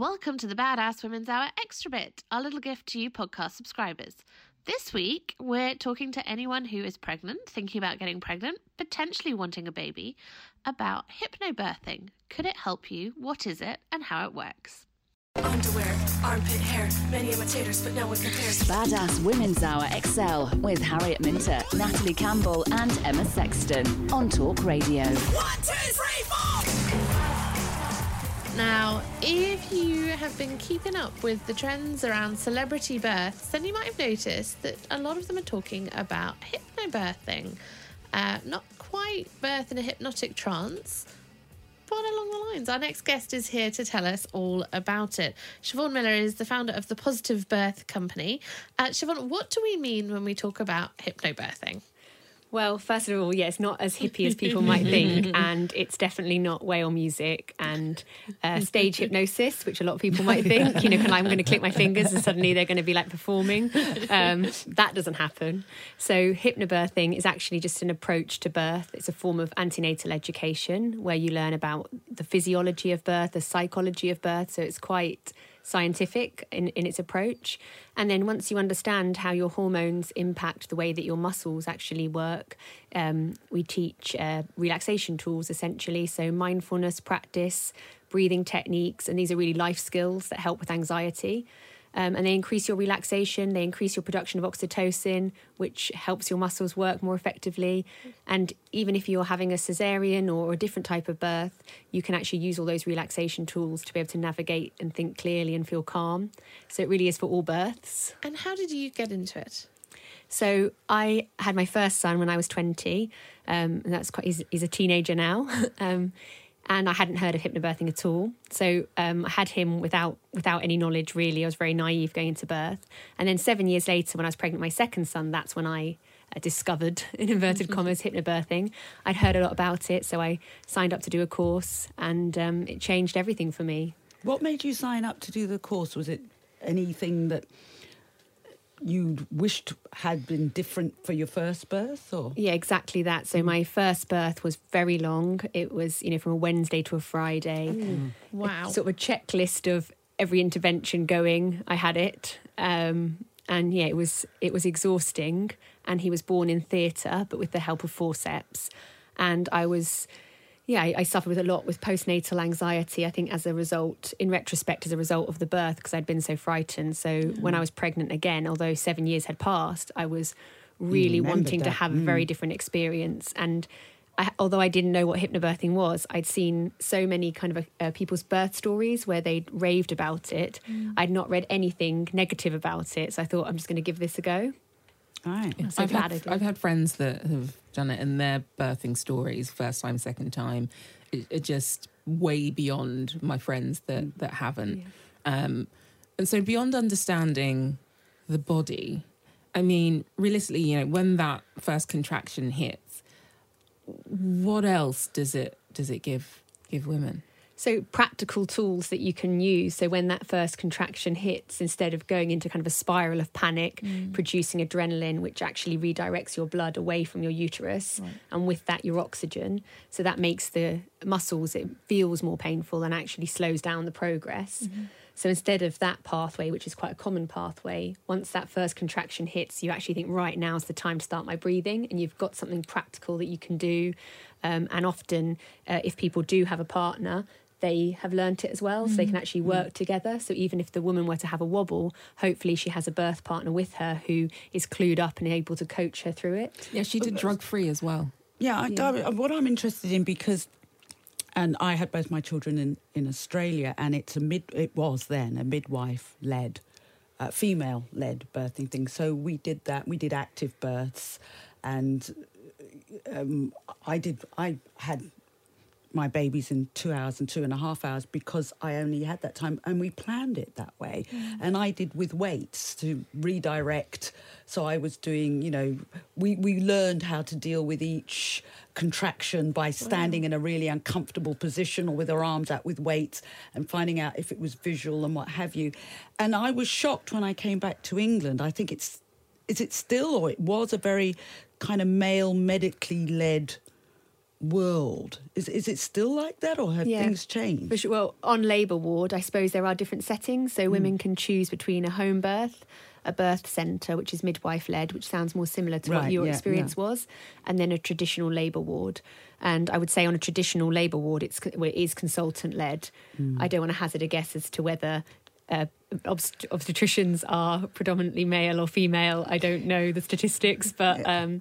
Welcome to the Badass Women's Hour Extra Bit, our little gift to you podcast subscribers. This week, we're talking to anyone who is pregnant, thinking about getting pregnant, potentially wanting a baby, about hypnobirthing. Could it help you? What is it? And how it works. Underwear, armpit hair, many imitators, but no one compares. Badass Women's Hour XL with Harriet Minter, Natalie Campbell, and Emma Sexton on Talk Radio. One, two, three, four! Now, if you have been keeping up with the trends around celebrity births, then you might have noticed that a lot of them are talking about hypnobirthing. Uh, not quite birth in a hypnotic trance, but along the lines. Our next guest is here to tell us all about it. Siobhan Miller is the founder of the Positive Birth Company. Uh, Siobhan, what do we mean when we talk about hypnobirthing? Well, first of all, yeah, it's not as hippie as people might think, and it's definitely not whale music and uh, stage hypnosis, which a lot of people might think. You know, I'm going to click my fingers and suddenly they're going to be like performing. Um, that doesn't happen. So, hypnobirthing is actually just an approach to birth. It's a form of antenatal education where you learn about the physiology of birth, the psychology of birth. So, it's quite scientific in, in its approach. And then once you understand how your hormones impact the way that your muscles actually work, um, we teach uh, relaxation tools essentially. So, mindfulness practice, breathing techniques, and these are really life skills that help with anxiety. Um, and they increase your relaxation, they increase your production of oxytocin, which helps your muscles work more effectively. And even if you're having a cesarean or a different type of birth, you can actually use all those relaxation tools to be able to navigate and think clearly and feel calm. So it really is for all births. And how did you get into it? So I had my first son when I was 20, um, and that's quite, he's, he's a teenager now. um, and I hadn't heard of hypnobirthing at all. So um, I had him without without any knowledge. Really, I was very naive going into birth. And then seven years later, when I was pregnant with my second son, that's when I uh, discovered, in inverted Mm-hmm. commas, hypnobirthing. I'd heard a lot about it, so I signed up to do a course, and um, it changed everything for me. What made you sign up to do the course? Was it anything that you wished had been different for your first birth, or Yeah, exactly that. So mm. my first birth was very long. It was, you know, from a Wednesday to a Friday. Mm. Mm. Wow. Sort of a checklist of every intervention going. I had it. Um, and yeah, it was it was exhausting. And he was born in theatre, but with the help of forceps. And I was yeah, I, I suffered with a lot with postnatal anxiety. I think as a result, in retrospect, as a result of the birth, because I'd been so frightened. So mm. when I was pregnant again, although seven years had passed, I was really wanting to that. have a very mm. different experience. And I, although I didn't know what hypnobirthing was, I'd seen so many kind of uh, people's birth stories where they'd raved about it. Mm. I'd not read anything negative about it, so I thought I'm just going to give this a go. Right? I'm so I've glad had. I've had friends that have done it, and their birthing stories, first time, second time, are are just way beyond my friends that that haven't. Um, and so, beyond understanding the body, I mean, realistically, you know, when that first contraction hits, what else does it does it give give women? So practical tools that you can use. So when that first contraction hits, instead of going into kind of a spiral of panic, producing adrenaline, which actually redirects your blood away from your uterus, and with that your oxygen. So that makes the muscles it feels more painful and actually slows down the progress. So instead of that pathway, which is quite a common pathway, once that first contraction hits, you actually think, right, now is the time to start my breathing. And you've got something practical that you can do. Um, and often, uh, if people do have a partner, they have learnt it as well, so they can actually work together. So even if the woman were to have a wobble, hopefully she has a birth partner with her who is clued up and able to coach her through it. Yeah, she did drug free as well. Yeah, I, I- what I'm interested in because, and I had both my children in, in Australia, and it's a mid. It was then a midwife led, uh, female led birthing thing. So we did that. We did active births, and um, I did. I had my babies in two hours and two and a half hours because I only had that time and we planned it that way. Mm. And I did with weights to redirect. So I was doing, you know, we, we learned how to deal with each contraction by standing in a really uncomfortable position or with our arms out with weights and finding out if it was visual and what have you. And I was shocked when I came back to England. I think it's, is it still or it was a very kind of male medically led world. Is is it still like that, or have Yeah. things changed? Sure. Well, on labour ward, I suppose there are different settings. So women can choose between a home birth, a birth centre, which is midwife led, which sounds more similar to what your yeah, experience yeah. was, and then a traditional labour ward. And I would say on a traditional labour ward, it's well, it is consultant led. I don't want to hazard a guess as to whether. Uh, obst- obstetricians are predominantly male or female. I don't know the statistics, but um,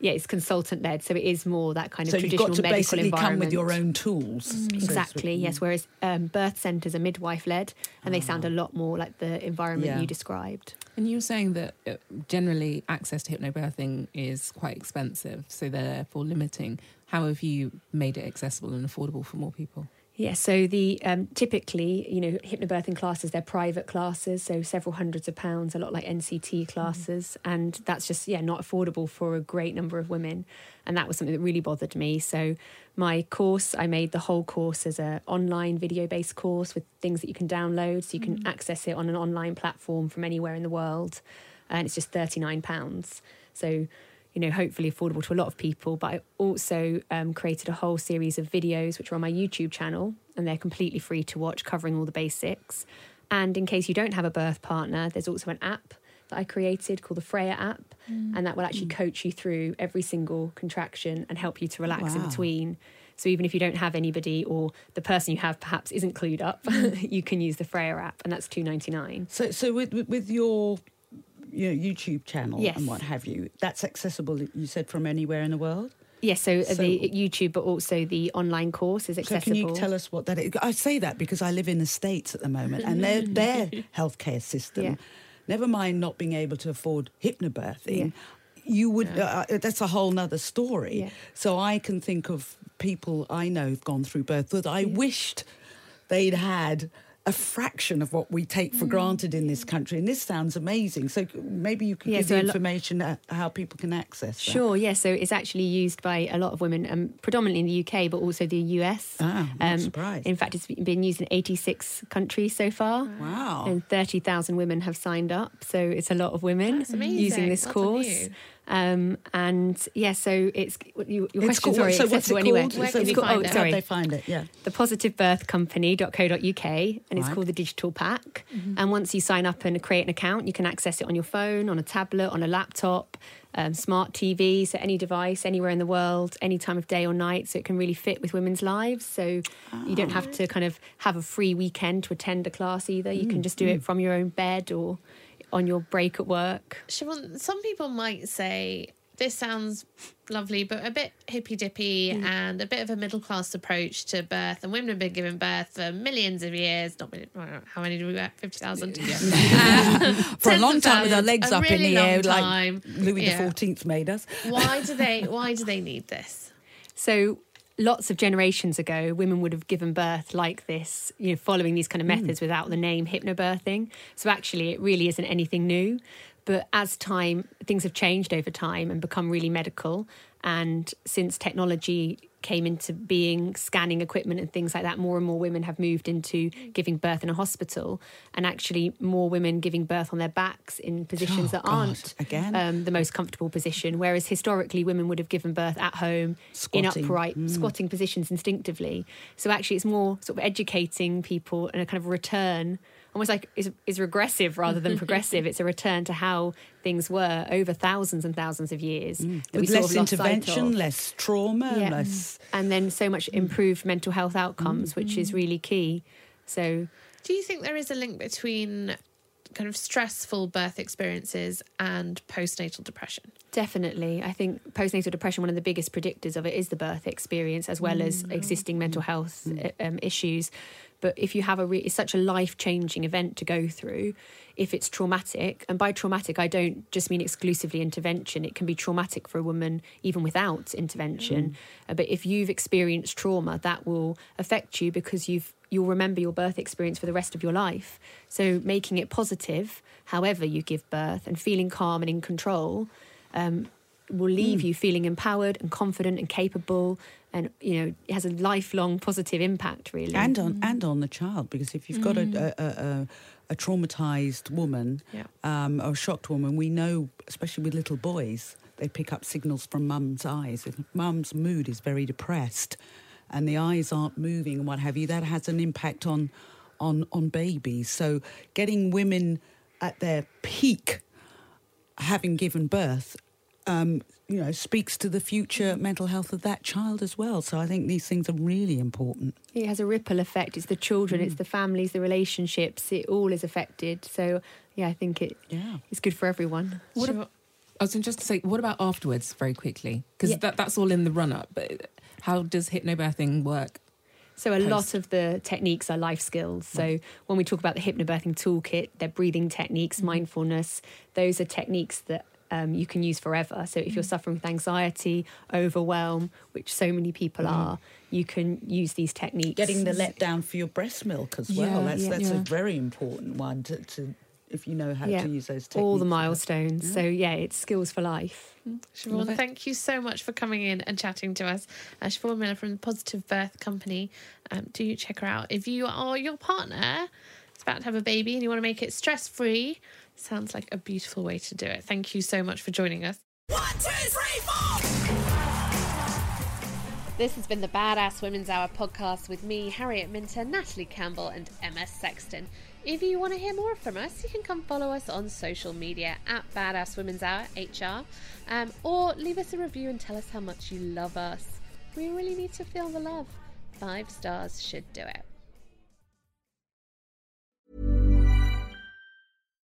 yeah, it's consultant led, so it is more that kind of so you've traditional got to medical basically come environment. with your own tools. so to Exactly, speak. yes. Whereas um, birth centres are midwife led and they sound a lot more like the environment Yeah. you described. And you were saying that uh, generally access to hypnobirthing is quite expensive, so therefore limiting. How have you made it accessible and affordable for more people? Yeah, so the um, typically, you know, hypnobirthing classes, they're private classes, so several hundreds of pounds, a lot like NCT classes, and that's just yeah not affordable for a great number of women, and that was something that really bothered me. So my course, I made the whole course as a online video based course with things that you can download, so you can access it on an online platform from anywhere in the world, and it's just thirty nine pounds. So you know, hopefully affordable to a lot of people. But I also um, created a whole series of videos which are on my YouTube channel and they're completely free to watch, covering all the basics. And in case you don't have a birth partner, there's also an app that I created called the Freya app, and that will actually coach you through every single contraction and help you to relax in between. So even if you don't have anybody or the person you have perhaps isn't clued up, you can use the Freya app, and that's two ninety nine. So, so with, with your you know, YouTube channel Yes. and what have you, that's accessible. You said from anywhere in the world. Yes, so, So- the YouTube, but also the online course is So accessible. can you tell us what that is? I say that because I live in the States at the moment and their, their healthcare system, Yeah. never mind not being able to afford hypnobirthing, you would, uh, uh, that's a whole nother story. Yeah. So I can think of people I know who've gone through birth that I wished they'd had a fraction of what we take Mm. for granted in this country. And this sounds amazing. So maybe you could Yeah, give so the a lo- information uh, how people can access that. Sure, yeah. So it's actually used by a lot of women, um, predominantly in the UK, but also the US. Ah, I'm um, surprised. In fact, it's been used in 86 countries so far. Wow. And 30,000 women have signed up. So it's a lot of women That's using this Well done course. You. Um, and yeah, so it's what you, your It's question, called, sorry, so what's it anywhere. called? Where So can you it's find called- it? How'd Sorry. they find it? Yeah. thepositivebirthcompany.co.uk and it's Right. called the digital pack and once you sign up and create an account you can access it on your phone on a tablet on a laptop um, smart tv so any device anywhere in the world any time of day or night so it can really fit with women's lives so you don't have to kind of have a free weekend to attend a class either you can just do it from your own bed or on your break at work Siobhan, some people might say this sounds lovely, but a bit hippy dippy mm. and a bit of a middle class approach to birth. And women have been giving birth for millions of years. Not million, know, how many do we get? Fifty thousand. For a long time with our legs up in the air, like time. Louis Yeah. Fourteenth made us. Why do they? Why do they need this? So lots of generations ago, women would have given birth like this, you know, following these kind of hmm. methods without the name hypnobirthing. So actually, it really isn't anything new. But as time, things have changed over time and become really medical. And since technology came into being, scanning equipment and things like that, more and more women have moved into giving birth in a hospital, and actually more women giving birth on their backs in positions Oh, that God, aren't again? um, the most comfortable position. Whereas historically, women would have given birth at home in Squatting. upright squatting positions instinctively. So actually, it's more sort of educating people and a kind of return almost like is, is regressive rather than progressive. It's a return to how things were over thousands and thousands of years. Mm. that we With sort less of intervention, less trauma, Yeah. less. Mm. and then so much mm. improved mental health outcomes, which is really key. So Do you think there is a link between kind of stressful birth experiences and postnatal depression? Definitely. I think postnatal depression, one of the biggest predictors of it is the birth experience as well as existing mental health um, issues. But if you have a, re- it's such a life changing event to go through, if it's traumatic, and by traumatic, I don't just mean exclusively intervention, it can be traumatic for a woman even without intervention. Uh, but if you've experienced trauma, that will affect you because you've you'll remember your birth experience for the rest of your life. So making it positive, however you give birth, and feeling calm and in control um, will leave you feeling empowered and confident and capable and you know it has a lifelong positive impact really and on and on the child because if you've got a, a, a, a traumatized woman Yeah. um, or a shocked woman, we know, especially with little boys, they pick up signals from mum's eyes. If mum's mood is very depressed and the eyes aren't moving and what have you, that has an impact on on on babies. So getting women at their peak having given birth um, you know, speaks to the future mental health of that child as well. So I think these things are really important. it has a ripple effect it's the children it's the families the relationships it all is affected so yeah i think it Yeah. it's good for everyone What Sure. ab- I was just to say, what about afterwards, very quickly? Because Yeah. that, that's all in the run up. But how does hypnobirthing work? So a post. lot of the techniques are life skills. So when we talk about the hypnobirthing toolkit, they're breathing techniques, mindfulness. Those are techniques that um, you can use forever. So if you're suffering with anxiety, overwhelm, which so many people are, you can use these techniques. Getting the letdown for your breast milk as well. Yeah, that's yeah. that's Yeah. a very important one to, to if you know how Yeah. to use those techniques. all the milestones. So yeah, it's skills for life. Siobhan, thank you so much for coming in and chatting to us. Uh, Siobhan Miller from the Positive Birth Company. Um, do check her out. If you or your partner is about to have a baby and you want to make it stress free, sounds like a beautiful way to do it. Thank you so much for joining us. One, two, three, four. This has been the Badass Women's Hour podcast with me, Harriet Minter, Natalie Campbell, and Emma Sexton. If you want to hear more from us, you can come follow us on social media at Badass Women's Hour HR, um, or leave us a review and tell us how much you love us. We really need to feel the love. Five stars should do it.